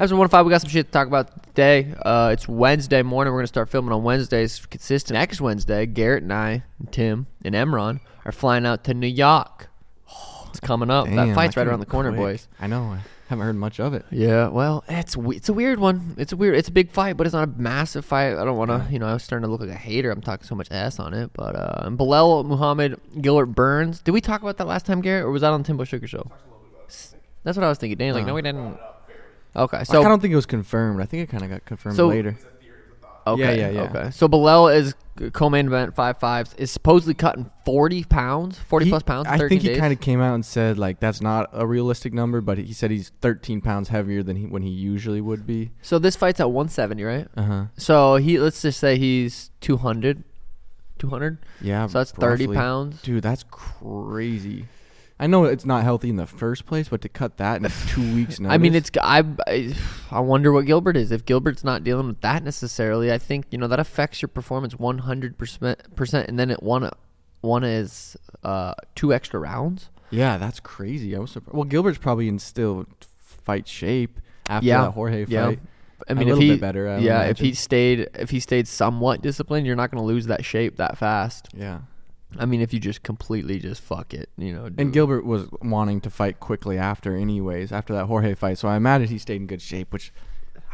Episode one five, we got some shit to talk about today. Uh, it's Wednesday morning. We're gonna start filming on Wednesdays, consistent. Next Wednesday, Garrett and I, and Tim and Emron are flying out to New York. it's coming up. Damn, that fight's right around the corner, quick. boys. I know. I haven't heard much of it. Yeah, well, it's it's a weird one. It's a weird. It's a big fight, but it's not a massive fight. I don't want to, you know, I was starting to look like a hater. I'm talking so much ass on it, but uh, and Belal Muhammad Gilbert Burns. Did we talk about that last time, Garrett, or was that on Timbo Sugar Show? That's what I was thinking. Danny, like, no, Uh. we didn't. Okay, so I don't think it was confirmed. I think it kind of got confirmed So- later. okay, yeah, yeah. okay. So Belal is co-main event five fives is supposedly cutting 40 pounds, 40 He- plus pounds. in I 13 think he days. kind of came out and said like that's not a realistic number, but he said he's 13 pounds heavier than he when he usually would be. So this fight's at 170, right? Uh huh. So he let's just say he's 200, 200. Yeah. So that's 30 roughly. pounds. Dude, that's crazy. I know it's not healthy in the first place, but to cut that in two weeks. Now. I mean, it's I, I I wonder what Gilbert is. If Gilbert's not dealing with that necessarily, I think you know that affects your performance 100 percent. Percent, and then it one one is uh two extra rounds. yeah, that's crazy. I was surprised. Well, Gilbert's probably in still fight shape after Yeah, that Jorge yeah. fight. I A mean, little if he bit better, yeah, if he stayed if he stayed somewhat disciplined, you're not going to lose that shape that fast. Yeah. I mean, if you just completely just fuck it, you know. And Gilbert was wanting to fight quickly after, anyways, after that Jorge fight. So I imagine he stayed in good shape, which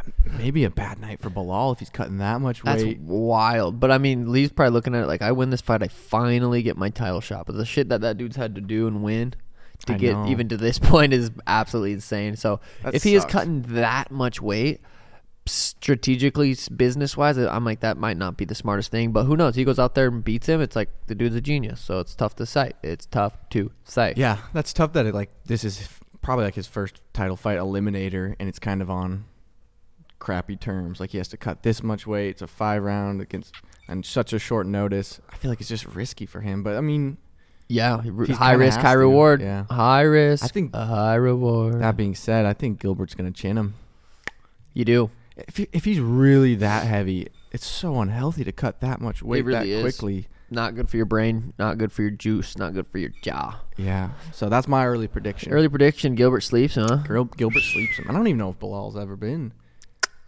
um, maybe a bad night for Belal if he's cutting that much weight. That's weight. wild. But I mean, Lee's probably looking at it like, I win this fight, I finally get my title shot. But the shit that that dude's had to do and win to I get know. even to this point is absolutely insane. So That if he is cutting that much weight, strategically, business wise, I'm like, that might not be the smartest thing. But who knows? He goes out there and beats him. It's like the dude's a genius. So it's tough to say. It's tough to say. Yeah, that's tough. That it like this is probably like his first title fight eliminator, and it's kind of on crappy terms. Like he has to cut this much weight. It's a five round against and such a short notice. I feel like it's just risky for him. But I mean, Yeah. High risk, high to, reward. yeah. High risk. I think- a high reward. that being said, I think Gilbert's gonna chin him. you do. If he, if he's really that heavy, it's so unhealthy to cut that much weight really that is. quickly. Not good for your brain. Not good for your juice. Not good for your jaw. Yeah. So that's my early prediction. Early prediction: Gilbert sleeps, huh? Gil- Gilbert sleeps him. I don't even know if Belal's ever been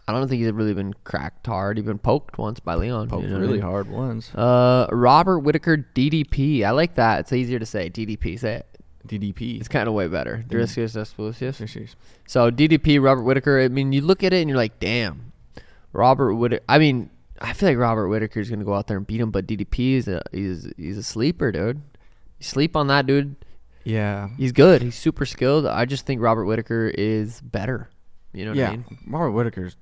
I don't think he's really been cracked hard. He's been poked once by Leon. poked you know what I really mean? hard once. Uh, Robert Whitaker DDP. I like that. It's easier to say. DDP. Say it. DDP. It's kind of way better. Driscus Desplucius. Sure, sure. So DDP, Robert Whitaker. I mean, you look at it and you're like, damn, Robert Whitaker. I mean, I feel like Robert Whitaker is gonna go out there and beat him, but DDP is a he's he's a sleeper, dude. You sleep on that dude. Yeah. He's good. He's super skilled. I just think Robert Whitaker is better. You know what I yeah. mean? Robert Whitaker's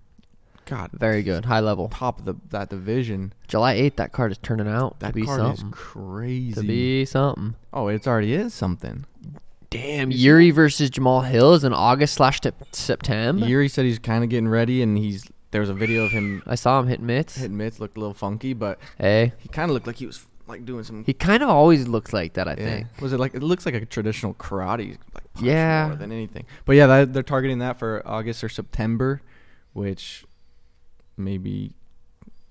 God Very good. High level. top of the that division. July 8th, that card is turning out That to be card something. is crazy. To be something. oh, it already is something. Damn, Yuri versus Jamahal Hill is in August slash September. Yuri said he's kind of getting ready, and he's there was a video of him I saw him hit mitts. hitting mitts, looked a little funky, but Hey, he kind of looked like he was like doing some. he kind of always looks like that. I yeah. think. Was it like it looks like a traditional karate like Yeah. more than anything. But yeah, that, they're targeting that for August or September, which maybe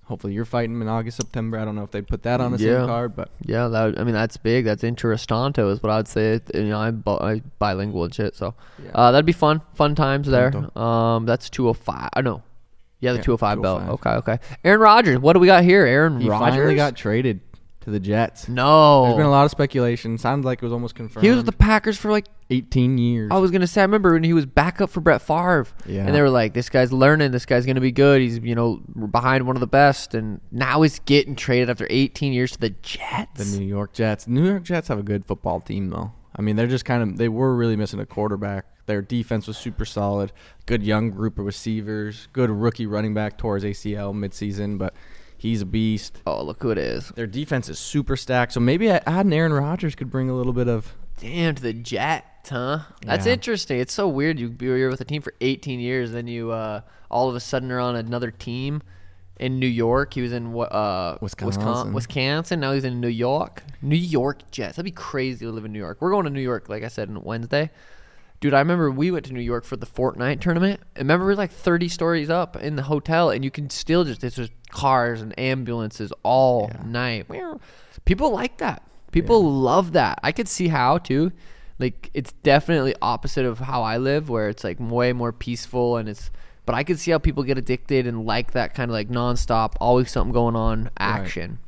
hopefully you're fighting in August September. I don't know if they put that on the Yeah. same card, but Yeah, that would- I mean that's big. That's interestanto is what I would say. You know, I'm, bi- I'm bilingual and shit, so yeah. uh, that'd be fun. Fun times there. Um, that's 205. I know. Yeah, the Yeah, 205 belt. Okay, okay. Aaron Rodgers. What do we got here? Aaron he Rodgers. finally got traded to the Jets. no. There's been a lot of speculation. Sounds like it was almost confirmed. He was with the Packers for like 18 years. I was gonna say I remember when he was backup for Brett Favre, Yeah. and they were like, "This guy's learning. This guy's gonna be good. He's you know behind one of the best." And now he's getting traded after 18 years to the Jets. the New York Jets. New York Jets have a good football team though. I mean, they're just kind of they were really missing a quarterback. Their defense was super solid. Good young group of receivers. Good rookie running back his ACL midseason, but he's a beast. oh, look who it is! Their defense is super stacked. So maybe adding Aaron Rodgers could bring a little bit of Damn to the Jets, huh? That's Yeah. interesting. It's so weird. You you're with a team for 18 years, then you uh, all of a sudden are on another team in New York. He was in what uh, Wisconsin. Wisconsin. Wisconsin. Now he's in New York. New York Jets. That'd be crazy to live in New York. We're going to New York, like I said, on Wednesday. Dude, I remember we went to New York for the Fortnite tournament. And remember, we are like 30 stories up in the hotel, and you can still just, it's just cars and ambulances all Yeah. night. People like that. People love that. I could see how, too. Like, it's definitely opposite of how I live, where it's like way more peaceful and it's But I could see how people get addicted and like that kind of like nonstop, always something going on action.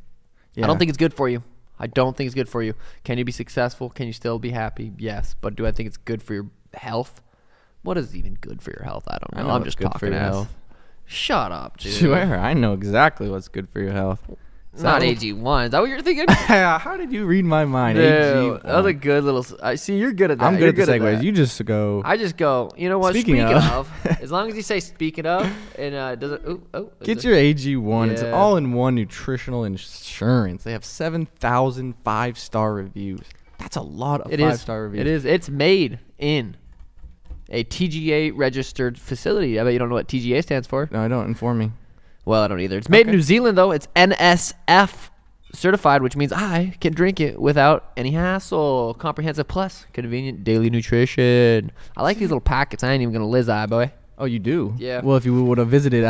I Yeah. don't think it's good for you. I don't think it's good for you. Can you be successful? Can you still be happy? Yes. But do I think it's good for your health? What is even good for your health? I don't I know. know I'm just good for talking your ass. health. Shut up, dude. Swear, I know exactly what's good for your health. It's not AG1. Is that what you're thinking? How did you read my mind? Dude, AG1. that was a good little. s- I see. You're good at that. I'm You're good at the segues. that. You just go. I just go. You know what? Speaking Speaking, of. of, as long as you say "speaking of," and uh, does it? Oh, oh, is Get your AG1. It's Yeah. all in one nutritional insurance. They have 7,000 five star reviews. That's a lot of It five is. star reviews. It is. It's made in a TGA registered facility. I bet you don't know what TGA stands for. No, I don't. Inform me. Well, I don't either. It's made in New Zealand though. It's NSF certified, which means I can drink it without any hassle. Comprehensive plus convenient daily nutrition. I like these little packets. I ain't even gonna liz eye boy. Oh, you do? Yeah. Well, if you would have visited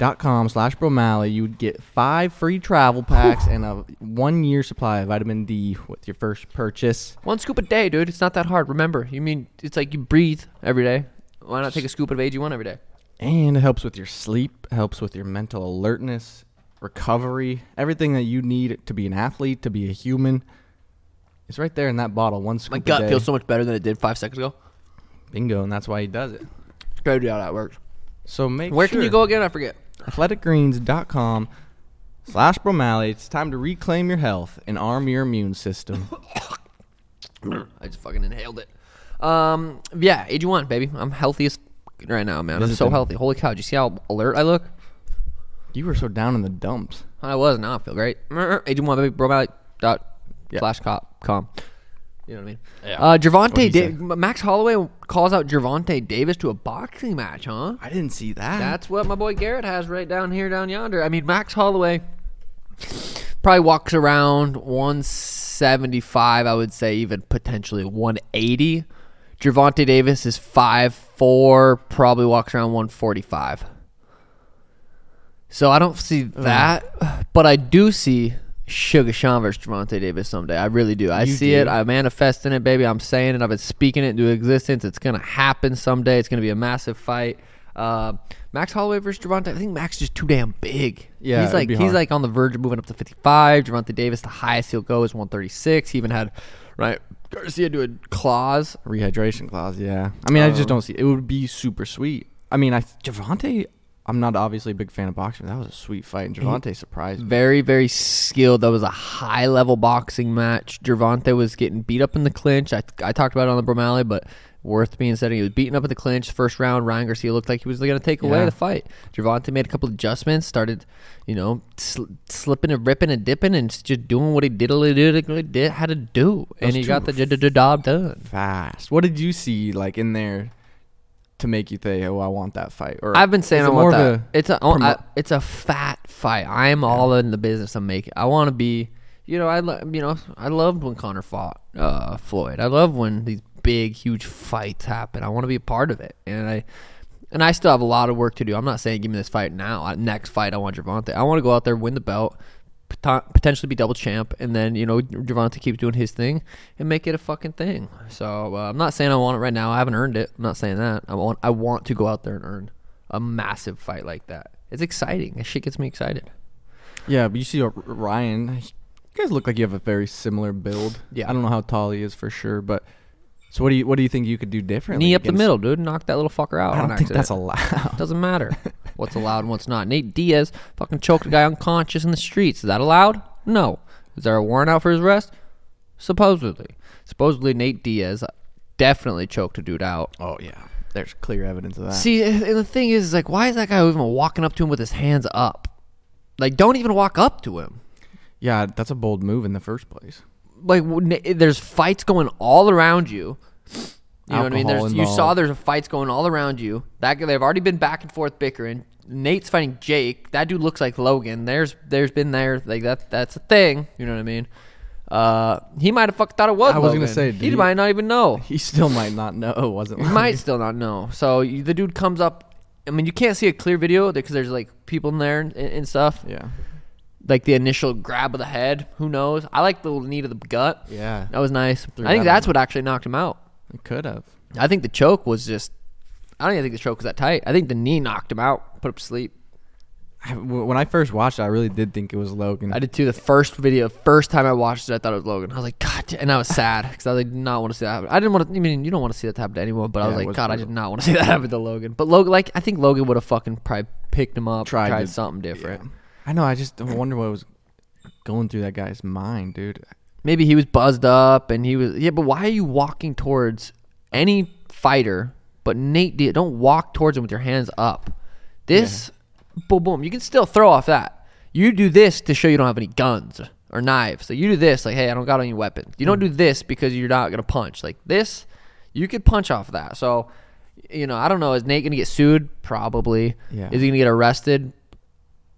athleticgreens.com slash bromalley, you would get five free travel packs and a one year supply of vitamin D with your first purchase. One scoop a day, dude. It's not that hard. Remember, you mean it's like you breathe every day. Why not take a scoop of AG1 every day? And it helps with your sleep, helps with your mental alertness, recovery, everything that you need to be an athlete, to be a human. It's right there in that bottle. One scoop My a gut day. feels so much better than it did five seconds ago. Bingo, and that's why he does it. It's crazy how that works. So make Where can you go again? I forget. athleticgreens.com slash bromalley. It's time to reclaim your health and arm your immune system. I just fucking inhaled it. Um, yeah, AG1, baby. I'm healthiest right now, man. I'm so healthy. Holy cow! Did you see how alert I look? you were so down in the dumps. I was. Now I feel great. Agent one, baby. Bromalley dot Yeah. slash cop com. You know what I mean? Yeah. Uh, Gervonta da- Max Holloway calls out Gervonta Davis to a boxing match, huh? I didn't see that. That's what my boy Garrett has right down here, down yonder. I mean, Max Holloway probably walks around 175, I would say, even potentially 180. Gervonta Davis is 5'4, probably walks around 145. So I don't see that, but I do see Sugar Sean versus Gervonta Davis someday. I really do. I You see do? it. I'm manifesting it, baby. I'm saying it. I've been speaking it into existence. It's gonna happen someday. It's gonna be a massive fight. Uh, Max Holloway versus Gervonta. I think Max is just too damn big. Yeah, he's like he's hard. like on the verge of moving up to 55. Gervonta Davis, the highest he'll go is 136. He even had right Garcia do a clause. Rehydration clause, yeah. I mean, I just Um, don't see it would be super sweet. I mean, I Gervonta, I'm not obviously a big fan of boxing. That was a sweet fight, and Gervonta surprised me. Very, very skilled. That was a high level boxing match. Gervonta was getting beat up in the clinch. I, I talked about it on the Bromalley, but worth being said, he was beaten up in the clinch. First round, Ryan Garcia looked like he was going to take away the fight. Gervonta made a couple adjustments, started, you know, sl- slipping and ripping and dipping and just doing what he did, did had to do. And he got the job done. Fast. What did you see like in there to make you think, "Oh, I want that fight"? Or I've been saying I want that. a it's a I- promo- it's a fat fight. I am all in the business of making. I want to be. You know, I lo- you know I loved when Conor fought uh, Floyd. I love when these big, huge fights happen. I want to be a part of it, and I and I still have a lot of work to do. I'm not saying give me this fight now. Next fight, I want Gervonta. I want to go out there, win the belt, potentially be double champ, and then you know Gervonta keeps doing his thing and make it a fucking thing. So uh, I'm not saying I want it right now. I haven't earned it. I'm not saying that. I want I want to go out there and earn a massive fight like that. It's exciting. That shit gets me excited. yeah, but you see uh, Ryan. You guys look like you have a very similar build. Yeah. I don't know how tall he is for sure, but so what do you what do you think you could do differently? Knee up the middle, dude. Knock that little fucker out. I don't think that's allowed. Doesn't matter what's allowed and what's not. Nate Diaz fucking choked a guy unconscious in the streets. Is that allowed? No. Is there a warrant out for his arrest? Supposedly. Supposedly Nate Diaz definitely choked a dude out. Oh yeah, there's clear evidence of that. See, and the thing is, like, why is that guy even walking up to him with his hands up? Like, don't even walk up to him. yeah, that's a bold move in the first place. Like, there's fights going all around you. You know what I mean? There's, you saw there's fights going all around you. That they've already been back and forth bickering. Nate's fighting Jake. That dude looks like Logan. There's there's been there like that. That's a thing. You know what I mean? Uh, he might have fucked thought it was. I was gonna say, he you- might not even know. He still might not know. It wasn't. He might still not know. So you, the dude comes up. I mean, you can't see a clear video because there's like people in there and, and stuff. Yeah. Like the initial grab of the head. Who knows? I like the knee to the gut. Yeah. That was nice. I think that that's what actually knocked him out. It could have. I think the choke was just I don't even think the choke was that tight. I think the knee knocked him out, put him to sleep. I- when I first watched it, I really did think it was Logan. I did too. The first video, first time I watched it, I thought it was Logan. I was like, God, and I was sad because I did not want to see that happen. I didn't want to. I mean, you don't want to see that happen to anyone, but I was like, was God, I did not want to see that happen to Logan. But Logan, like, I think Logan would have fucking probably picked him up, tried, Tried to- something different. Yeah. I know. I just wonder what was going through that guy's mind, dude. Maybe he was buzzed up and he was yeah. But why are you walking towards any fighter? But Nate, Diaz, don't walk towards him with your hands up. This, boom, boom. You can still throw off that. You do this to show you don't have any guns or knives. So you do this like, hey, I don't got any weapons. You don't Mm. do this because you're not gonna punch. Like this, you could punch off that. So, you know, I don't know. Is Nate gonna get sued? Probably. Yeah. Is he gonna get arrested?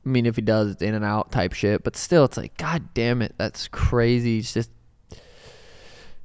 I mean, if he does, it's in and out type shit. But still, it's like, god damn it, that's crazy. It's just,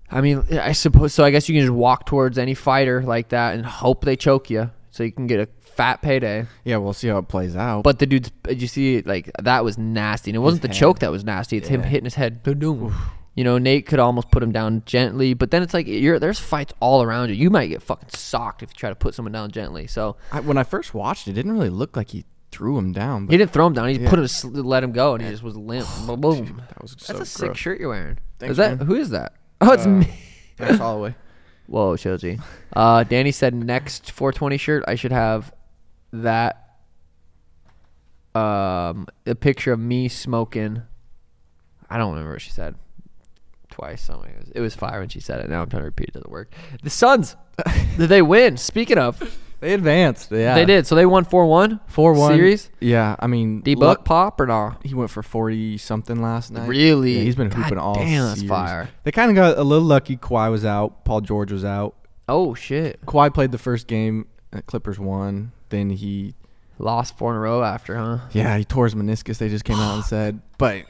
I mean, I suppose so. I guess you can just walk towards any fighter like that and hope they choke you, so you can get a fat payday. Yeah, we'll see how it plays out. But the dude's, you see, like that was nasty, and it wasn't the head. choke that was nasty. It's him hitting his head. You know, Nate could almost put him down gently, but then it's like you're there's fights all around you. You might get fucking socked if you try to put someone down gently. So I, when I first watched it, it didn't really look like he threw him down. But he didn't throw him down. He Yeah. put him, let him go, and he just was limp. Boom. boom. that was That's so a sick shirt you're wearing. Thanks, is that man. who is that? Oh, it's Uh, me. Max Holloway. Whoa, Shoji. Uh, Danny said next 420 shirt I should have that um a picture of me smoking. I don't remember what she said. Twice. Something. It was, it was fire when she said it. Now I'm trying to repeat. It doesn't work. The Suns. did they win? Speaking of, They advanced. Yeah, they did. So they won 4-1 four one series. Yeah, I mean, D luck- Buck pop or no? He went for forty something last night. Really? Yeah, he's been God hooping all damn, that's series. fire. They kind of got a little lucky. Kawhi was out. Paul George was out. Oh shit! Kawhi played the first game. uh, Clippers won. Then he, Lost four in a row after, huh? yeah, he tore his meniscus. They just came out and said, but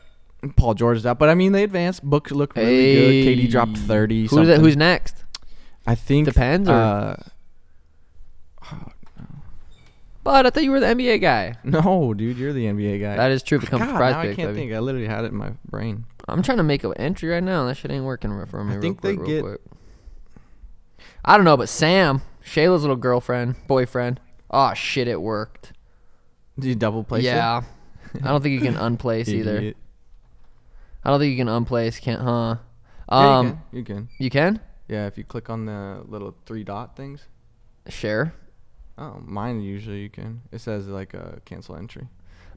Paul George is out. But I mean, they advanced. Book looked really good. KD dropped thirty. Who's something. that? Who's next? I think Depends, or- Uh, But I thought you were the NBA guy. no, dude, you're the NBA guy. That is true. Become God, prize now I can't baby. think. I literally had it in my brain. I'm trying to make an entry right now. That shit ain't working for me. I real think quick, they real get- quick. I don't know, but Sam, Shayla's little girlfriend, boyfriend. Oh shit, it worked. Did you double place it? yeah, I don't think you can unplace either. I don't think you can unplace. Can't, huh? Yeah, Um, you, can. you can. you can Yeah, if you click on the little three dot things. share. Oh, mine usually you can. It says like a cancel entry.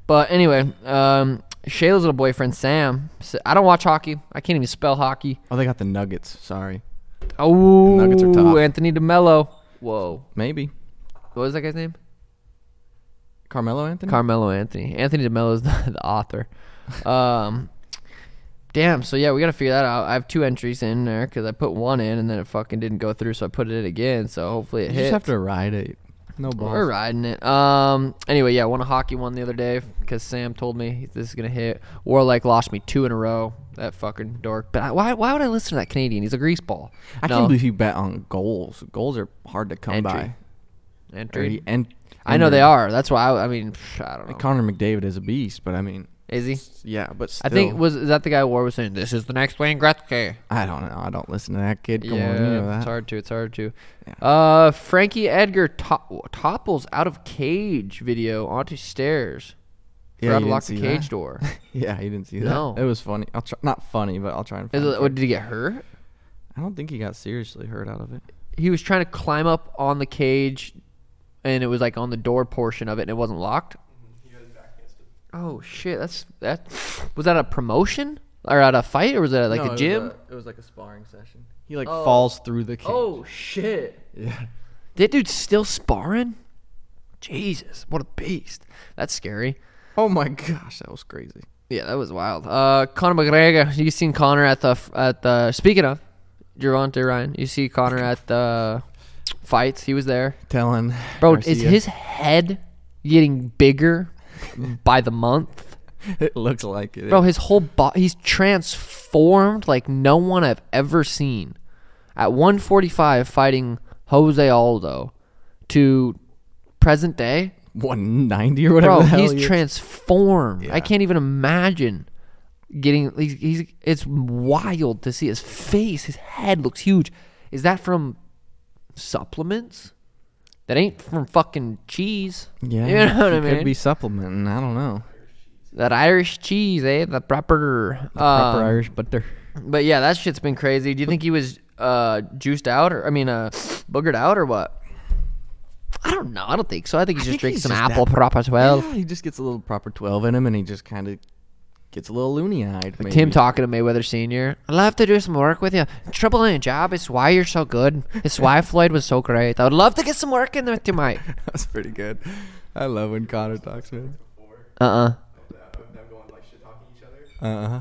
But anyway, um, Shayla's little boyfriend Sam. I don't watch hockey. I can't even spell hockey. Oh, they got the Nuggets. Sorry. Oh, Nuggets are tough. Anthony DeMello. Whoa, Maybe what was that guy's name? Carmelo Anthony. Carmelo Anthony. Anthony DeMello is the, the author. Um, damn. So yeah, we gotta figure that out. I have two entries in there because I put one in and then it fucking didn't go through, so I put it in again. So hopefully it you hits. just have to ride it. No balls. We're riding it. Um. Anyway, yeah, I won a hockey one the other day because Sam told me this is gonna hit. Warlike lost me two in a row. That fucking dork. But I, why? Why would I listen to that Canadian? He's a greaseball. I No. can't believe you bet on goals. Goals are hard to come Entry. by. Entry. And I know they are. That's why. I, I mean, I don't know. Connor McDavid is a beast, but I mean, Is he? yeah, but still, I think was is that the guy War was saying this is the next Wayne Gretzky. I don't know. I don't listen to that kid. Come yeah, on, you know it's hard to. It's hard to. Yeah. Uh, Frankie Edgar to- topples out of cage video onto stairs. Yeah, Forgot to lock the cage that? door. Yeah, he didn't see that. No. It was funny. I'll try. Not funny, but I'll try and. Find it. what, did he get hurt? I don't think he got seriously hurt out of it. He was trying to climb up on the cage, and it was like on the door portion of it, and it wasn't locked. Oh shit! That's that. Was that a promotion or at a fight, or was that like No, a it gym? Was a, it was like a sparring session. He like Oh. falls through the cage. oh shit! yeah. That dude's still sparring. Jesus, what a beast! That's scary. Oh my gosh, that was crazy. Yeah, that was wild. Uh, Conor McGregor. You seen Conor at the at the. Speaking of, Gervonta Ryan, you see Conor at the fights. He was there, Telling bro. Is his head getting bigger by the month, it looks like it. bro? His whole body. He's transformed like no one I've ever seen. At 145, fighting Jose Aldo, to present day. 190 or whatever. Bro, the hell he's he transformed. I can't even imagine getting. He's, he's. It's wild to see his face. His head looks huge. Is that from supplements? That ain't from fucking cheese. Yeah, you know what I mean. It could be supplementing. I don't know. that Irish cheese, eh? The proper, Proper um, Irish butter. But yeah, that shit's been crazy. Do you think he was uh, juiced out, or I mean, uh, boogered out, or what? I don't know. I don't think so. I think he's I just think drinking some just apple that- proper twelve. Yeah, he just gets a little proper twelve in him, and he just kind of gets a little loony eyed. Like Tim talking to Mayweather Senior. I'd love to do some work with you. Trouble in a job. is why you're so good. It's why Floyd was so great. I would love to get some work in with you, mate. That's pretty good. I love when Conor talks, man. Uh uh Uh huh.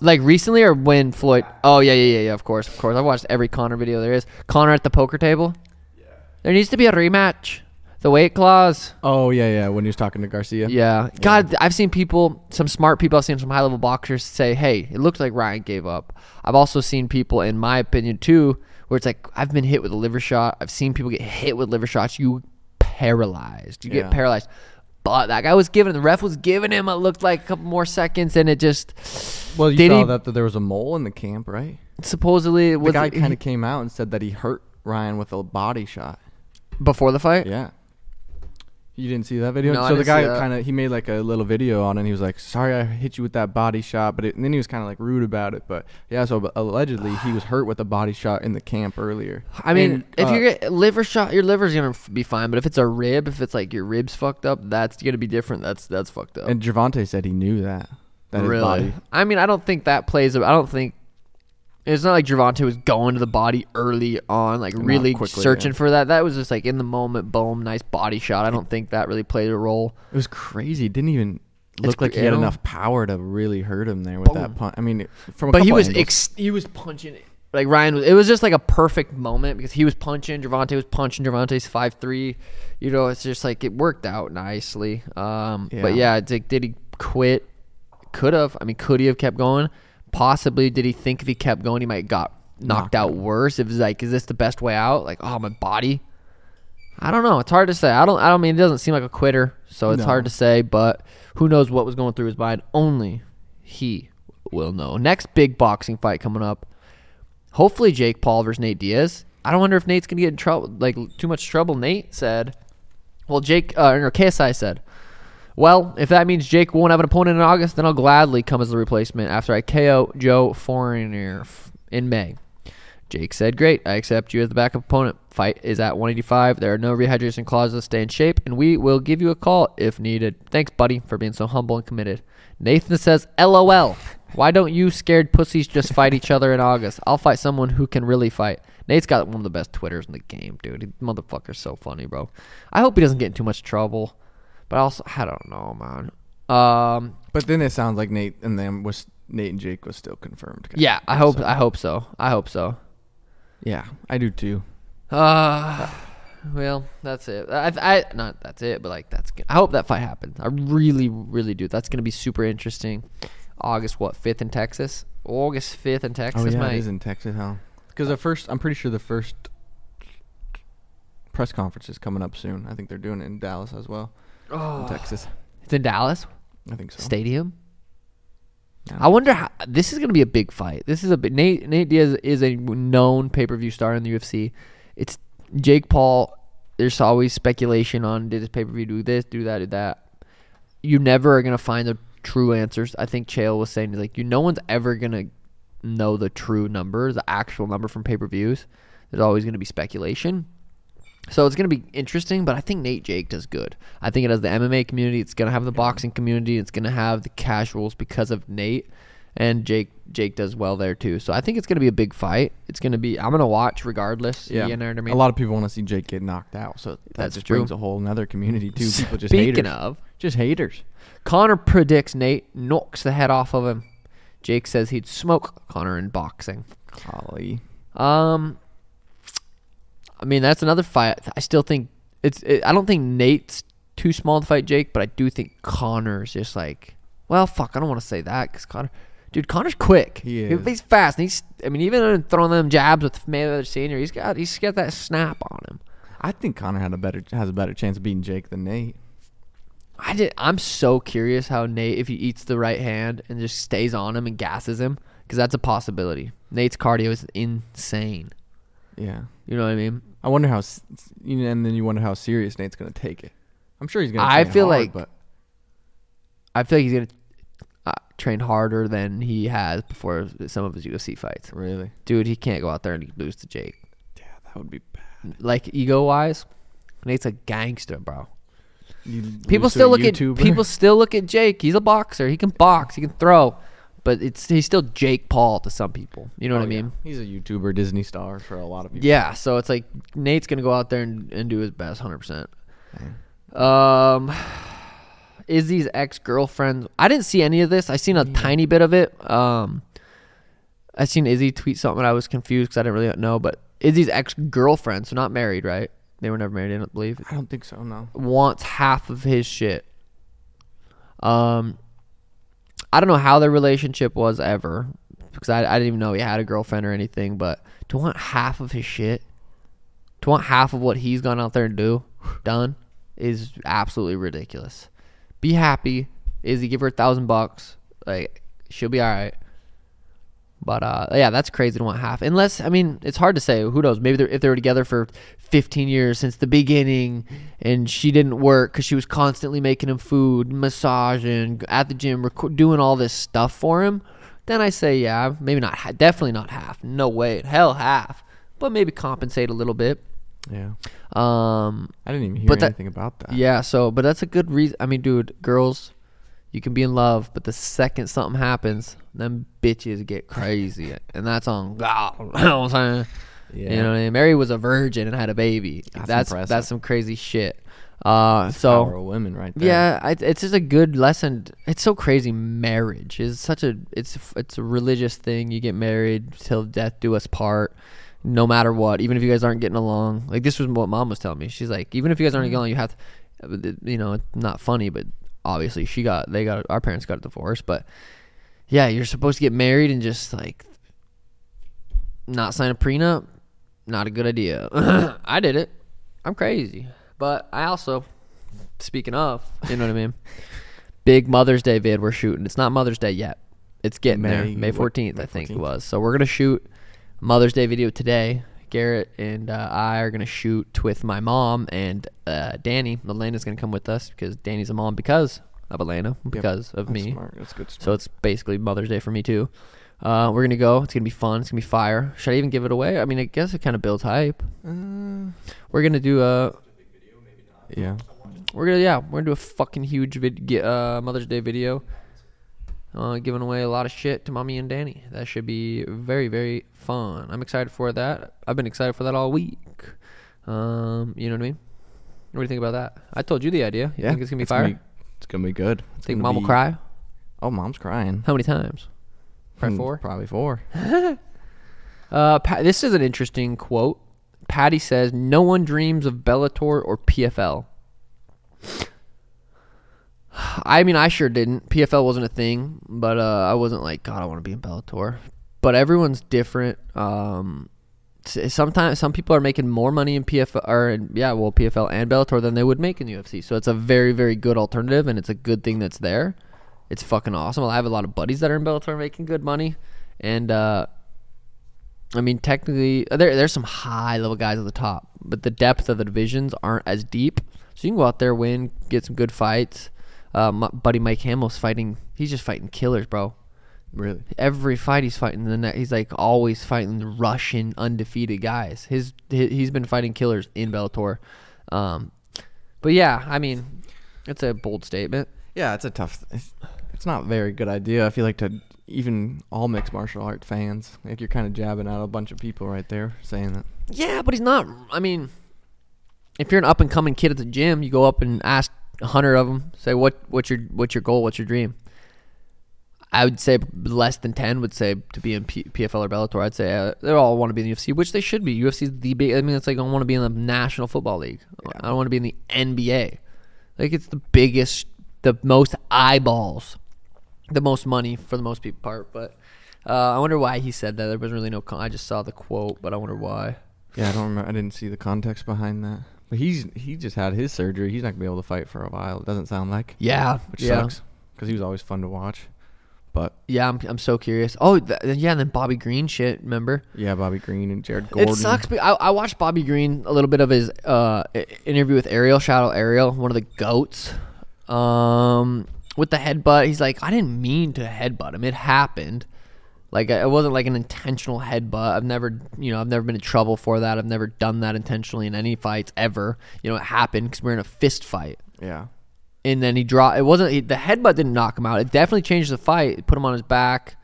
Like recently or when Floyd? Oh yeah, yeah, yeah, yeah. Of course, of course. I've watched every Conor video there is. Conor at the poker table. Yeah. There needs to be a rematch. The weight clause. Oh yeah, yeah. When he was talking to Garcia. Yeah. God, I've seen people, some smart people, I've seen some high level boxers say, hey, it looked like Ryan gave up. I've also seen people, in my opinion, too, where it's like, I've been hit with a liver shot. I've seen people get hit with liver shots. You paralyzed. You Yeah. get paralyzed. But that guy was giving, the ref was giving him, it looked like a couple more seconds, and it just, Well, you saw he- that, that there was a mole in the camp, right? supposedly, it The guy kind of came out and said that he hurt Ryan with a body shot. before the fight. Yeah. You didn't see that video? No, so the guy kind of he made like a little video on it. and He was like, "Sorry, I hit you with that body shot," but it, and then he was kind of like rude about it. But yeah, so allegedly he was hurt with a body shot in the camp earlier. I mean, And, if uh, you get liver shot, your liver's gonna be fine. But if it's a rib, if it's like your ribs fucked up, that's gonna be different. That's that's fucked up. and Gervonta said he knew that that really? I mean, I don't think that plays. I don't think it's not like Gervonta was going to the body early on, like Not really quickly, searching yeah. for that. That was just like in the moment, boom, nice body shot. I don't think that really played a role. It was crazy. It didn't even look like he had you know? enough power to really hurt him there with that punch. I mean, from a But he couple was angles. ex- he was punching it. Like Ryan was, it was just like a perfect moment because he was punching, Gervonta was punching, Gervonta's five three. You know, it's just like it worked out nicely. Um, but Yeah. yeah, it's like, did he quit? Could have. I mean, could he have kept going? Possibly. Did he think if he kept going, he might got knocked Knocked out out. worse? If it's like, is this the best way out? Like, oh, my body. I don't know. It's hard to say. I don't. I don't mean it doesn't seem like a quitter, so it's No. hard to say. But who knows what was going through his mind? Only he will know. Next big boxing fight coming up. Hopefully Jake Paul versus Nate Diaz. I don't wonder if Nate's gonna get in trouble, like too much trouble. Nate said. Well, Jake uh, or KSI said. Well, if that means Jake won't have an opponent in August, then I'll gladly come as the replacement after I KO Joe Fournier in May. Jake said, Great, I accept you as the backup opponent. Fight is at 185. There are no rehydration clauses. Stay in shape, and we will give you a call if needed. Thanks, buddy, for being so humble and committed. Nathan says, LOL. Why don't you scared pussies just fight each other in August? I'll fight someone who can really fight. Nate's got one of the best Twitters in the game, dude. He, motherfucker's so funny, bro. I hope he doesn't get in too much trouble. But also, I don't know, man. Um, But then it sounds like Nate and them was Nate and Jake was still confirmed. yeah, I hope, So- I hope so. I hope so. Yeah, I do too. Uh, well, that's it. I, I not that's it, but like that's. good. I hope that fight happens. I really, really do. That's gonna be super interesting. August what fifth in Texas? August fifth in Texas, oh yeah, mate. it is in Texas, huh? Because the first, I'm pretty sure the first press conference is coming up soon. I think they're doing it in Dallas as well. Oh, In Texas, it's in Dallas I think so. Stadium. I wonder how this is gonna be a big fight. This is a big, Nate Nate Diaz is a known pay per view star in the UFC. It's Jake Paul. There's always speculation on did his pay per view do this, do that, do that. You never are gonna find the true answers. I think Chael was saying like you no one's ever gonna know the true number, the actual number from pay per views. There's always gonna be speculation. So it's gonna be interesting, but I think Nate Jake does good. I think it has the MMA community. It's gonna have the boxing community. It's gonna have the casuals because of Nate, and Jake. Jake does well there too. So I think it's gonna be a big fight. It's gonna be. I'm gonna watch regardless. Yeah, you know what I mean. a lot of people want to see Jake get knocked out, so that That's just true. brings a whole another community too. People just Speaking haters. of, just haters. Conor predicts Nate knocks the head off of him. Jake says he'd smoke Conor in boxing. Golly, Um, I mean that's another fight. I still think it's. It, I don't think Nate's too small to fight Jake, but I do think Conor's just like. Well, fuck. I don't want to say that because Conor, dude, Conor's quick. He is. He's fast. And he's. I mean, even throwing them jabs with Mayweather Senior, he's got. He's got that snap on him. I think Conor had a better has a better chance of beating Jake than Nate. I did. I'm so curious how Nate, if he eats the right hand and just stays on him and gasses him, because that's a possibility. Nate's cardio is insane. Yeah. You know what I mean? I wonder how, s- s- you know, and then you wonder how serious Nate's gonna take it. I'm sure he's gonna. I train feel hard, like- but I feel like he's gonna uh, train harder than he has before some of his UFC fights. really, Dude, he can't go out there and lose to Jake. yeah, that would be bad. Like ego wise, Nate's a gangster, bro. You People to a still look at people still look at Jake. He's a boxer. He can box. He can throw, but it's he's still Jake Paul to some people. You know what Oh, I yeah. mean? He's a YouTuber, Disney star for a lot of people. Yeah. So it's like Nate's gonna go out there and, and do his best, hundred percent. Um, Izzy's ex girlfriend. I didn't see any of this. I seen a tiny bit of it. Um, I seen Izzy tweet something. I was confused because I didn't really know. But Izzy's ex girlfriend, so not married, right? They were never married. I don't believe. I don't think so. No. Wants half of his shit. Um, I don't know how their relationship was ever because I, I didn't even know he had a girlfriend or anything. But to want half of his shit, to want half of what he's gone out there and do done, is absolutely ridiculous. Be happy, Izzy. Give her a thousand bucks. Like she'll be all right. But uh, yeah, that's crazy to want half. Unless I mean, it's hard to say. Who knows? Maybe they're, if they were together for 15 years since the beginning, and she didn't work because she was constantly making him food, massaging at the gym, rec- doing all this stuff for him, then I say yeah, maybe not. Definitely not half. No way. Hell, half. But maybe compensate a little bit. Yeah. Um, I didn't even hear But that- anything about that. yeah, so but that's a good reason. I mean, dude, girls, you can be in love, but the second something happens, them bitches get crazy, and that's on God. You know what I'm saying? Yeah. You know what I mean? Mary was a virgin and had a baby. That's That's impressive. that's some crazy shit. Uh, Power so of women right there. yeah, I, it's just a good lesson. It's so crazy. Marriage is such a it's it's a religious thing. You get married till death do us part. No matter what, even if you guys aren't getting along, like this was what mom was telling me. She's like, even if you guys aren't getting along, you have to, you know, it's not funny, but obviously she got they got our parents got a divorce, but yeah, you're supposed to get married and just like not sign a prenup. Not a good idea. I did it. I'm crazy, but I also speaking of, you know what I mean? Big Mother's Day vid we're shooting. It's not Mother's Day yet. It's getting there. May- May what- 14th, I think it 14th. was. So we're going to shoot Mother's Day video today. Garrett and uh, I are going to shoot with my mom and uh, Danny. Elena's going to come with us because Danny's a mom because of Elena, because of That's me. Smart. That's good. So it's basically Mother's Day for me too. Uh, we're gonna go. It's gonna be fun. It's gonna be fire. Should I even give it away? I mean, I guess it kind of builds hype. Uh, We're gonna do a. yeah. We're gonna yeah. We're gonna do a fucking huge vid, uh, Mother's Day video. Uh, giving away a lot of shit to mommy and Danny. That should be very very fun. I'm excited for that. I've been excited for that all week. Um, you know what I mean? What do you think about that? I told you the idea. You Yeah. think it's gonna be fire? Gonna be, it's gonna be good. It's think mom will cry? Oh, mom's crying. How many times? Probably Hmm, four. Probably four. Uh, Pa- this is an interesting quote. Paddy says, "No one dreams of Bellator or PFL." I mean, I sure didn't. PFL wasn't a thing, but uh, I wasn't like, God, I want to be in Bellator. But everyone's different. Um, sometimes some people are making more money in PFL or in, yeah, well, PFL and Bellator than they would make in the UFC. So it's a very, very good alternative, and it's a good thing that's there. It's fucking awesome. I have a lot of buddies that are in Bellator making good money, and uh, I mean, technically, uh, there there's some high level guys at the top, but the depth of the divisions aren't as deep. So you can go out there, win, get some good fights. Uh, my buddy Mike Hamill's fighting. He's just fighting killers, bro. Really? Every fight he's fighting the net. He's like always fighting the Russian undefeated guys. His he- he's been fighting killers in Bellator. Um, but yeah, I mean, it's a bold statement. Yeah, it's a tough. It's, it's not a very good idea. I feel like to even all mixed martial art fans, like you're kind of jabbing out a bunch of people right there saying that. Yeah, but he's not. I mean, if you're an up and coming kid at the gym, you go up and ask a hundred of them, say what what's your what's your goal, what's your dream. I would say less than ten would say to be in P- PFL or Bellator. I'd say uh, they all want to be in the UFC, which they should be. UFC is the big. I mean, it's like I want to be in the National Football League. I don't want to be in the NBA. Like it's the biggest, the most eyeballs, the most money for the most people part. But uh, I wonder why he said that. There was really no. Con- I just saw the quote, but I wonder why. Yeah, I don't remember. I didn't see the context behind that. He's he just had his surgery. He's not gonna be able to fight for a while. It doesn't sound like. Yeah, Which yeah. sucks because he was always fun to watch. But Yeah, I'm, I'm so curious. Oh, th- yeah, and then Bobby Green shit. Remember? yeah, Bobby Green and Jared Gordon. It sucks. But I, I watched Bobby Green a little bit of his uh, interview with Ariel. Shout out Ariel, one of the goats. Um, with the headbutt, he's like, I didn't mean to headbutt him. It happened. Like it wasn't like an intentional headbutt. I've never, you know, I've never been in trouble for that. I've never done that intentionally in any fights ever. You know, it happened because we're in a fist fight Yeah. and then he dropped. It wasn't he, the headbutt didn't knock him out. It definitely changed the fight. It put him on his back.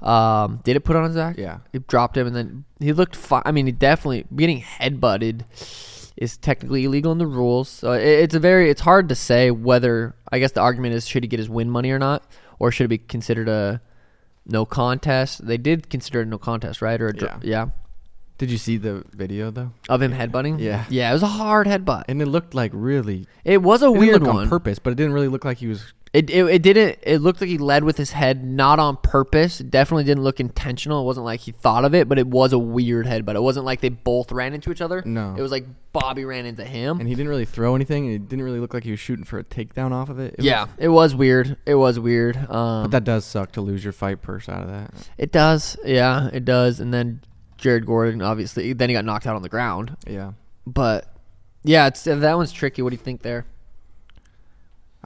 Um, did it put on his back? Yeah. It dropped him, and then he looked fine. I mean, he definitely getting headbutted is technically illegal in the rules. So it, it's a very it's hard to say whether. I guess the argument is should he get his win money or not, or should it be considered a no contest? They did consider it no contest, right? Or a dr- yeah. Did you see the video though? of him headbutting. Yeah. yeah, it was a hard headbutt. And it looked like really It was a it didn't weird look one. on purpose, but it didn't really look like he was. It, it it didn't. It looked like he led with his head, not on purpose. It definitely didn't look intentional. It wasn't like he thought of it, but it was a weird head. But it wasn't like they both ran into each other. No. it was like Bobby ran into him. And he didn't really throw anything, and it didn't really look like he was shooting for a takedown off of it. It yeah, was- it was weird. It was weird. Um, but that does suck to lose your fight purse out of that. it does. Yeah, it does. And then Jared Gordon, obviously, then he got knocked out on the ground. Yeah. But yeah, it's that one's tricky. What do you think there?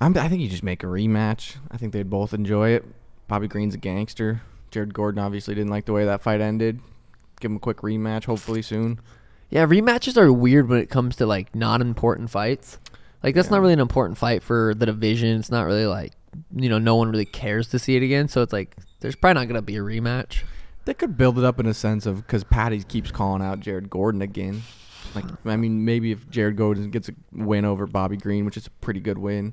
I'm, I think you just make a rematch. I think they'd both enjoy it. Bobby Green's a gangster. Jared Gordon obviously didn't like the way that fight ended. Give him a quick rematch, hopefully soon. Yeah, rematches are weird when it comes to like not important fights. Like that's Yeah. not really an important fight for the division. It's not really like you know no one really cares to see it again. So it's like there's probably not gonna be a rematch. They could build it up in a sense of because Paddy keeps calling out Jared Gordon again. Like, I mean, maybe if Jared Gordon gets a win over Bobby Green, which is a pretty good win,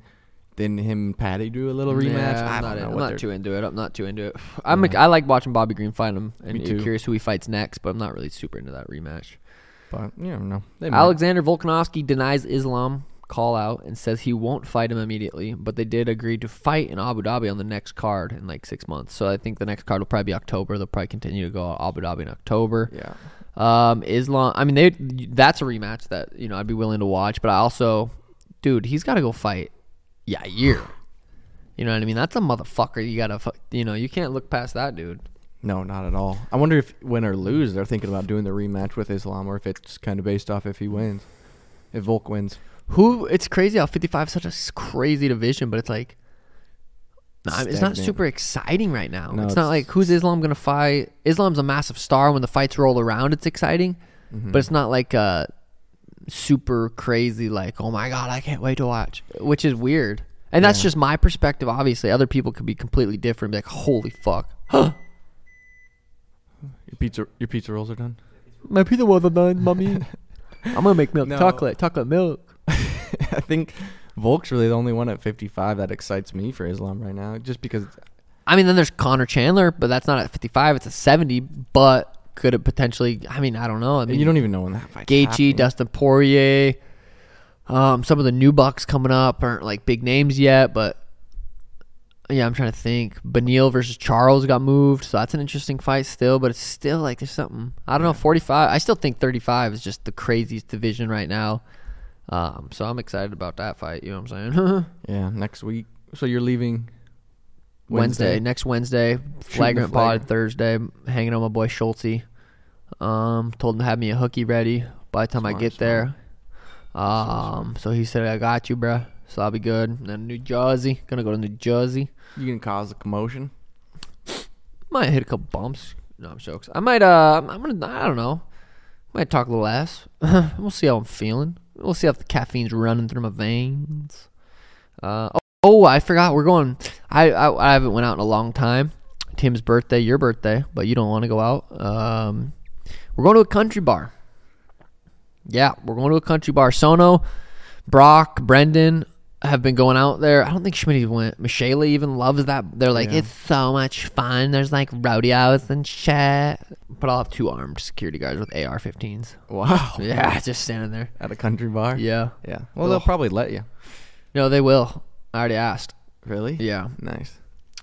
then him and Paddy do a little rematch. Yeah, I I'm don't not, know I'm not too into it. I'm not too into it. I'm Yeah. I like watching Bobby Green fight him, and curious who he fights next. But I'm not really super into that rematch. But you never know. Alexander Volkanovski denies Islam call out and says he won't fight him immediately, but they did agree to fight in Abu Dhabi on the next card in like six months. So I think the next card will probably be October. They'll probably continue to go Abu Dhabi in October. Yeah. Um, Islam. I mean, they that's a rematch that you know I'd be willing to watch. But I also, dude, he's got to go fight Yair. You know what I mean? That's a motherfucker. You gotta, you know, you can't look past that dude. No, not at all. I wonder if win or lose, they're thinking about doing the rematch with Islam, or if it's kind of based off if he wins, if Volk wins. Who? It's crazy how 55 is such a crazy division, but it's like, nah, it's not super exciting right now. No, it's not like who's Islam gonna fight. Islam's a massive star. When the fights roll around, it's exciting, Mm-hmm. but it's not like uh super crazy. Like, oh my god, I can't wait to watch. Which is weird, and that's Yeah. just my perspective. Obviously, other people could be completely different. Be like, holy fuck, huh Your pizza, your pizza rolls are done. my pizza wasn't done, mommy. I'm gonna make milk No. chocolate, chocolate milk. I think Volk's really the only one at 55 that excites me for Islam right now, just because. I mean, then there's Conor Chandler, but that's not at 55. It's a 70. But could it potentially? I mean, I don't know. I mean, you don't even know when that fight. Gaethje, Dustin Poirier, um, some of the new bucks coming up aren't like big names yet, but yeah, I'm trying to think. Beneil versus Charles got moved, so that's an interesting fight still. But it's still like there's something. I don't know. 45. I still think 35 is just the craziest division right now. Um, so I'm excited about that fight. You know what I'm saying? Yeah, next week. So you're leaving Wednesday, next Wednesday, flagrant flag. pod Thursday. Hanging on my boy Schulz. Um, told him to have me a hookie ready by the time I Smart, get there. Um, so he said I got you, bruh. So I'll be good. And then New Jersey, gonna go to New Jersey. You can cause a commotion. Might hit a couple bumps. No, I'm jokes. I might. Uh, I'm gonna. I don't know. Might talk a little ass. we'll see how I'm feeling. We'll see if the caffeine's running through my veins. Uh, oh, oh, I forgot. We're going. I, I I haven't went out in a long time. Tim's birthday, your birthday, but you don't want to go out. Um, we're going to a country bar. Yeah, we're going to a country bar. Sono, Brock, Brendan have been going out there. I don't think Schmidt went. Michelle even loves that. They're like, Yeah. it's so much fun. There's like rodeos and shit. But I'll have two armed security guards with AR-15s. Wow. Yeah, just standing there. At a country bar. Yeah. Yeah. Well, they'll probably let you. No, they will. I already asked. Really? Yeah. Nice.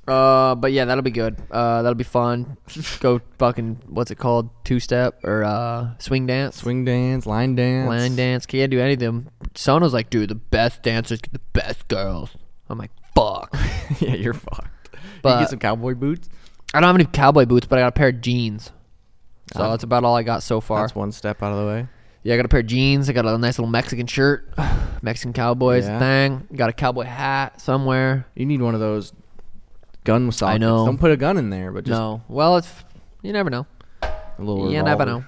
Uh, but yeah, that'll be good. Uh, that'll be fun. Go fucking what's it called? Two step or uh swing dance, Swing dance, line dance. line dance. Can't do any of them. Sono's like, dude, the best dancers get the best girls. I'm like, fuck. yeah, you're fucked. But you get some cowboy boots. I don't have any cowboy boots, but I got a pair of jeans. So Ah. that's about all I got so far. That's one step out of the way. Yeah, I got a pair of jeans. I got a nice little Mexican shirt, Mexican Cowboys Yeah. thing. Got a cowboy hat somewhere. You need one of those gun sockets. know. Don't put a gun in there, but just no, well, it's you never know. a little. You never know.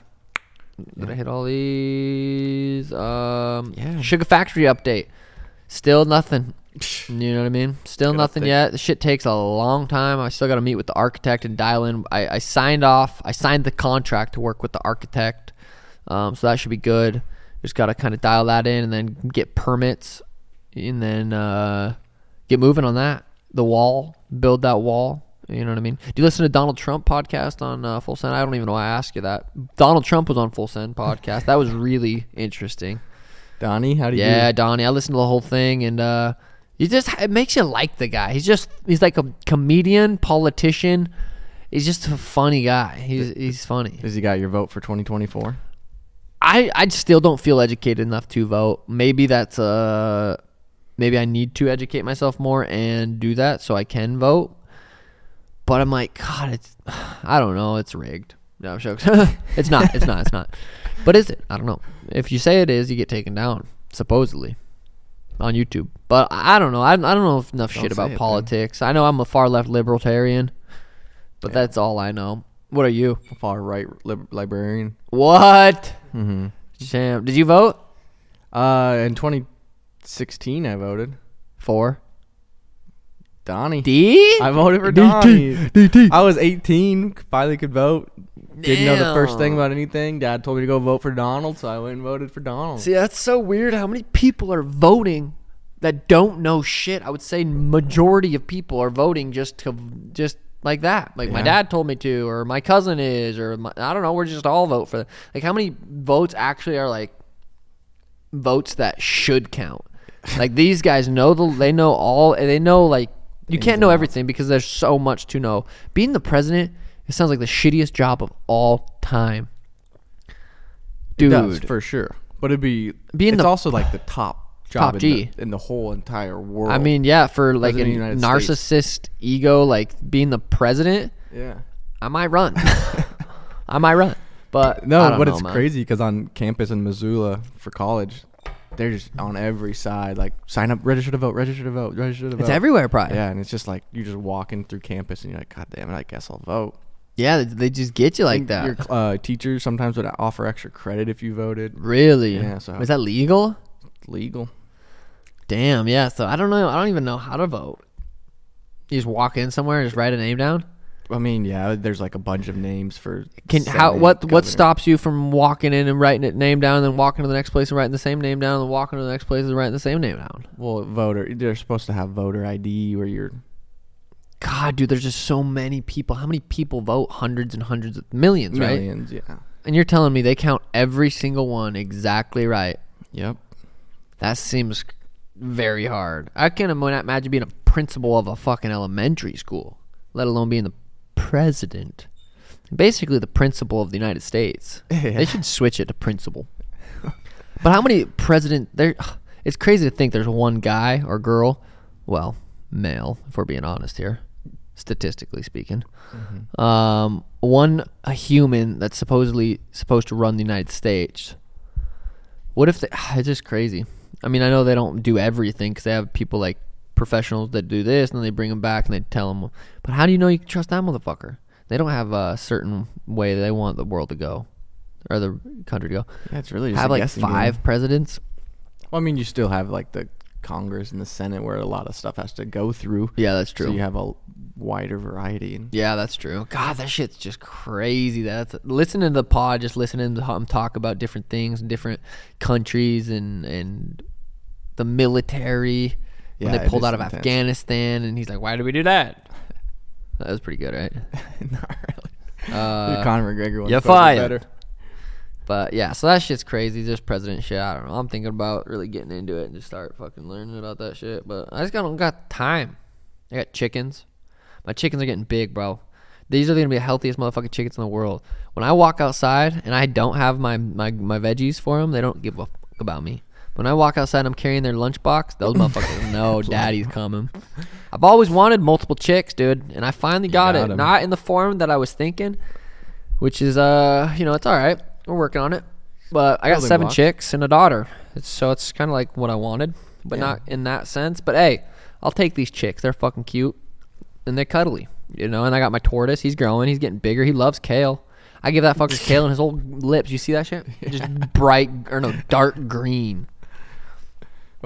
Did I hit all these? Um, Yeah. Sugar Factory update. Still nothing. You know what I mean? Still Good nothing update. yet. The shit takes a long time. I still got to meet with the architect and dial in. I, I signed off. I signed the contract to work with the architect. Um, so that should be good. Just got to kind of dial that in and then get permits and then uh, get moving on that. The wall, build that wall. You know what I mean? Do you listen to Donald Trump podcast on uh, Full Send? I don't even know why I asked you that. Donald Trump was on Full Send podcast. that was really interesting. Donnie, how do you? Yeah, Donnie. I listened to the whole thing, and uh, you just it makes you like the guy. He's just he's like a comedian, politician. He's just a funny guy. He's he's funny. Has he got your vote for 2024? I I still don't feel educated enough to vote. Maybe that's uh maybe I need to educate myself more and do that so I can vote. But I'm like, God, it's I don't know. It's rigged. No, I'm it's not. It's not. It's not. But is it? I don't know. If you say it is, you get taken down supposedly on YouTube. But I don't know. I, I don't know enough Don't shit about it, politics. I know I'm a far left libertarian, but Yeah. that's all I know. What are you? Far right lib- librarian. What? Mm-hmm. Sham. Did you vote? Uh, in 2016, I voted For Donnie. D? I voted for. Donnie. DT. I was 18, finally could vote. Didn't know the first thing about anything. Dad told me to go vote for Donald, so I went and voted for Donald. See, that's so weird. How many people are voting that don't know shit? I would say majority of people are voting just to just like that. Like my dad told me to, or my cousin is, or my, I don't know. We're just all vote for. Them. Like how many votes actually are like votes that should count? like these guys know the they know all they know like you can't know everything because there's so much to know. Being the president, it sounds like the shittiest job of all time. Dude, does, for sure. But it'd be Being it's the- also like the top job Top in, G. The, in the whole entire world. I mean, yeah, for like a President of the United narcissist ego, like being the president, yeah. I might run. I might run, but I No, don't but know, it's man. crazy because on campus in Missoula for college, they're just on every side, like sign up, register to vote, register to vote, register to vote. It's everywhere, probably. Yeah, and it's just like you're just walking through campus and you're like, God damn it, I guess I'll vote. Yeah, they, they just get you like that. Your uh, teachers sometimes would offer extra credit if you voted. really? Yeah, so- is that legal? Legal. Damn. Yeah. So I don't know. I don't even know how to vote. You just walk in somewhere and just write a name down. I mean, yeah, there's like a bunch of names for. Can how what what stops you from walking in and writing it name down, and then walking to the next place and writing the same name down, and then walking to the next place and writing the same name down? Well, voter. They're supposed to have voter ID where you're. God, dude, there's just so many people. How many people vote? Hundreds and hundreds of millions, right? Millions, yeah. And you're telling me they count every single one exactly right. Yep. That seems very hard. I can't imagine being a principal of a fucking elementary school, let alone being the president. Basically, the principal of the United States. Yeah. They should switch it to principal. but how many president there? It's crazy to think there's one guy or girl, well, male, if we're being honest here, statistically speaking, um, one a human that's supposedly supposed to run the United States. What if they, it's just crazy? I mean, I know they don't do everything because they have people like professionals that do this, and then they bring them back and they tell them. But how do you know you can trust that motherfucker? They don't have a certain way they want the world to go, or the country to go. Yeah, it's really just Have like guessing game. five presidents. Well, I mean, you still have like the Congress and the Senate where a lot of stuff has to go through. Yeah, that's true. So you have a wider variety. Yeah, that's true. God, that shit's just crazy. That's listening to the pod, just listening to him talk about different things and different countries and and the military when Yeah, they pulled out of intense. Afghanistan, and he's like, "Why did we do that?" That was pretty good, right? Not really. Uh, Conor McGregor one spoke better. But yeah, so that shit's crazy. Just president shit. I don't know. I'm thinking about really getting into it and just start fucking learning about that shit. But I just got, don't got time. I got chickens. My chickens are getting big, bro. These are gonna be the healthiest motherfucking chickens in the world. When I walk outside and I don't have my my, my veggies for them, they don't give a fuck about me. When I walk outside, I'm carrying their lunchbox. Those motherfuckers know daddy's coming. I've always wanted multiple chicks, dude, and I finally got, got it. 'em. Not in the form that I was thinking, which is uh, you know, it's all right. We're working on it. But I got Building seven blocks. chicks and a daughter. It's, so it's kind of like what I wanted, but not in that sense. But hey, I'll take these chicks. They're fucking cute and they're cuddly, you know. And I got my tortoise. He's growing. He's getting bigger. He loves kale. I give that fucker kale and his old lips. You see that shit? Just bright or no dark green.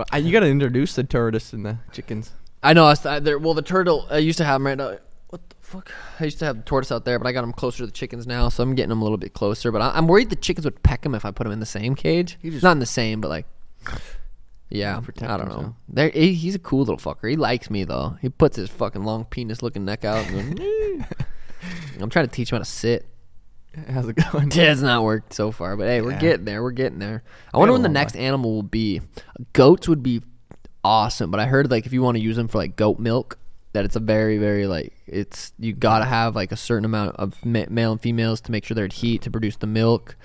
Well, I, you got to introduce the tortoise and the chickens. I know. I, was- I, there, well, the turtle. I used to have them right now. What the fuck? I used to have the tortoise out there, but I got them closer to the chickens now, so I'm getting them a little bit closer. But I, I'm worried the chickens would peck them if I put them in the same cage. Not in the same, but like. Yeah, I don't know. himself. There, he, he's a cool little fucker. He likes me though. He puts his fucking long penis-looking neck out. And goes, I'm trying to teach him how to sit. How's it going? It has not worked so far, but hey, we're Yeah. getting there. We're getting there. I wonder when the next animal will be. Goats would be awesome, but I heard like if you want to use them for like goat milk, that it's a very very like it's you gotta have like a certain amount of ma- male and females to make sure they're at heat to produce the milk.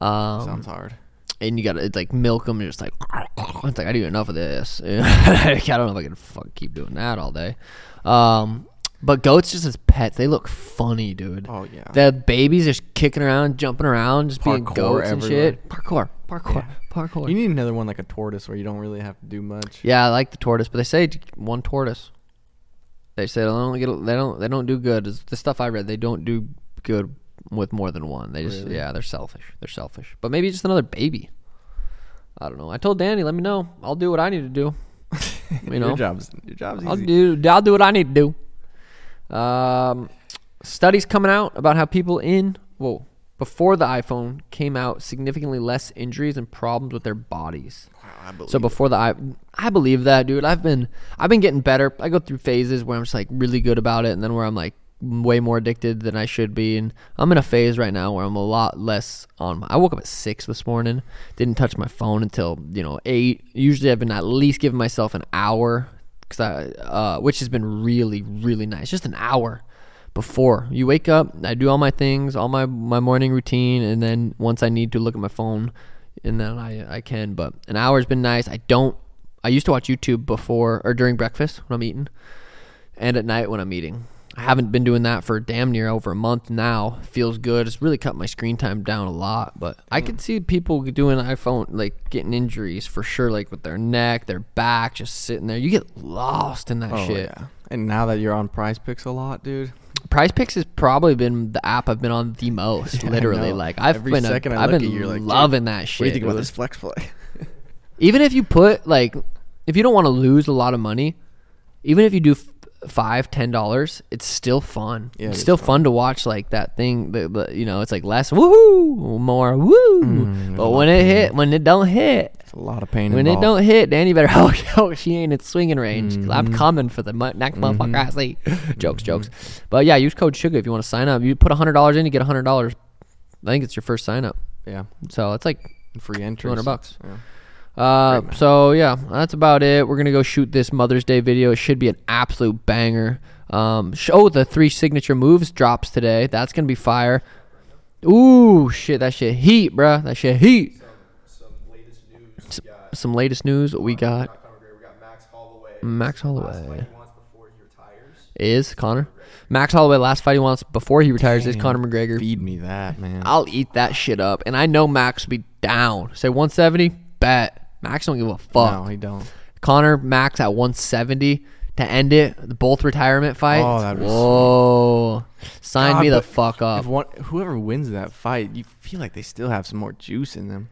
Um, Sounds hard. and you gotta it's like milk them. You're just like it's like I do enough of this. I don't know if I can keep doing that all day. Um, but goats just as pets, they look funny, dude. Oh yeah. The babies are just kicking around, jumping around, just being Parkour goats and everywhere. shit. Parkour, parkour, Yeah. parkour. you need another one like a tortoise where you don't really have to do much. yeah, I like the tortoise, but they say j- one tortoise. They say they don't get, they don't, they don't do good. Is the stuff I read, they don't do good with more than one. They just, Really? yeah, they're selfish. They're selfish. But maybe just another baby. I don't know. I told Danny, let me know. I'll do what I need to do. You know, your job's your job's I'll easy. do I'll do what I need to do. Um, studies coming out about how people in whoa before the iPhone came out significantly less injuries and problems with their bodies. Wow, I believe So before the i I believe that, dude. I've been I've been getting better. I go through phases where I'm just like really good about it, and then where I'm like way more addicted than I should be. And I'm in a phase right now where I'm a lot less on. My, I woke up at six this morning. Didn't touch my phone until you know eight. Usually I've been at least giving myself an hour, cause I, uh, which has been really really nice. Just an hour before you wake up i do all my things all my my morning routine and then once i need to look at my phone and then i i can but an hour's been nice i don't i used to watch youtube before or during breakfast when i'm eating and at night when i'm eating i haven't been doing that for damn near over a month now feels good it's really cut my screen time down a lot but i can see people doing iphone like getting injuries for sure like with their neck their back just sitting there you get lost in that Oh shit yeah. And now that you're on Prize Picks a lot, dude. Prize Picks has probably been the app I've been on the most. Yeah, literally, like I've Every been, a, I I've look been at you, like, loving that shit. what do you think about this flex play? Even if you put like, if you don't want to lose a lot of money, even if you do five, ten dollars, it's still fun. Yeah, it it's still fun. fun to watch like that thing. The, the you know, it's like less woohoo, more woo. Mm, but when it hit, when it don't hit, It's a lot of pain when it don't hit, Danny better oh, she ain't in swinging range. 'cause I'm coming for the next mm-hmm. motherfucker I see. jokes, jokes. Mm-hmm. But yeah, use code sugar if you want to sign up. You put a hundred dollars in, you get a hundred dollars. I think it's your first sign up. Yeah. So it's like Free entry. 200 bucks. Yeah. Uh, so yeah, that's about it. We're gonna go shoot this Mother's Day video. It should be an absolute banger. Um, sh- oh, the three signature moves drops today. That's gonna be fire. Ooh, shit, that shit heat, bruh. That shit heat. some latest news. S- We got Some latest news. What we got not Conor McGregor, we got Max Holloway. Max Holloway fight he wants before he retires. is Conor. Max Holloway last fight he wants before he retires is Damn. Conor McGregor. Feed me that, man. I'll eat that shit up, and I know Max will be down. Say 170, bet. Max don't give a fuck. No, he don't. Conor Max at 170 to end it. Both retirement fights. Oh, that'd be Whoa! Sign God, me the but fuck up. If one, whoever wins that fight, you feel like they still have some more juice in them.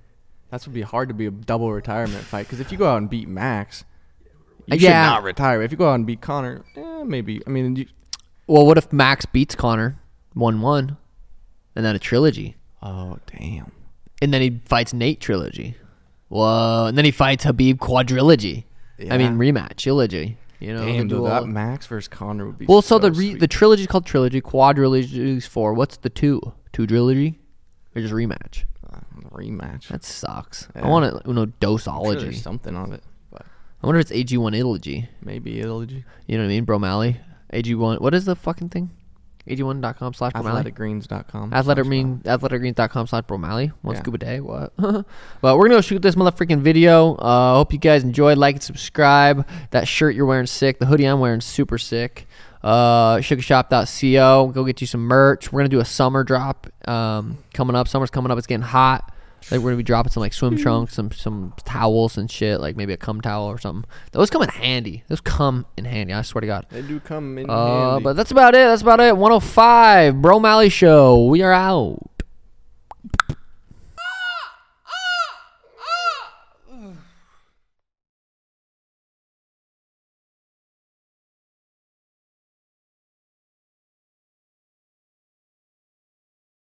That's would be hard to be a double retirement fight because if you go out and beat Max, you Yeah. should not retire. If you go out and beat Conor, eh, maybe. I mean, you, Well, what if Max beats Conor 1 1 and then a trilogy? oh damn. And then he fights Nate trilogy. Whoa. And then he fights Khabib quadrilogy. I mean, rematch, trilogy. You know, Damn, dude, that Max versus Conor would be. Well, so, the re- the trilogy is called trilogy. Quadrilogy is four. What's the two? Two trilogy, or just rematch? Uh, rematch. That sucks. I want to I'm sure dosology. there's something on it, but I wonder if it's AG one ilogy. maybe it'll. You know what I mean? Bromalley. AG one. What is the fucking thing? AG1.com slash Bromalley. Athleticgreens.com. Mean athleticgreens.com slash Bromalley. One Yeah. scoop a day. What? but we're gonna go shoot this motherfucking video. Uh hope you guys enjoyed. Like and subscribe. That shirt you're wearing sick. The hoodie I'm wearing super sick. Uh sugashop.co. Go get you some merch. We're gonna do a summer drop um coming up. Summer's coming up, it's getting hot. Like we're gonna be dropping some like swim trunks, some some towels and shit, like maybe a cum towel or something. Those come in handy. Those come in handy. I swear to God. They do come in Uh, handy. but that's about it. That's about it. 105 Bro Malley Show. We are out.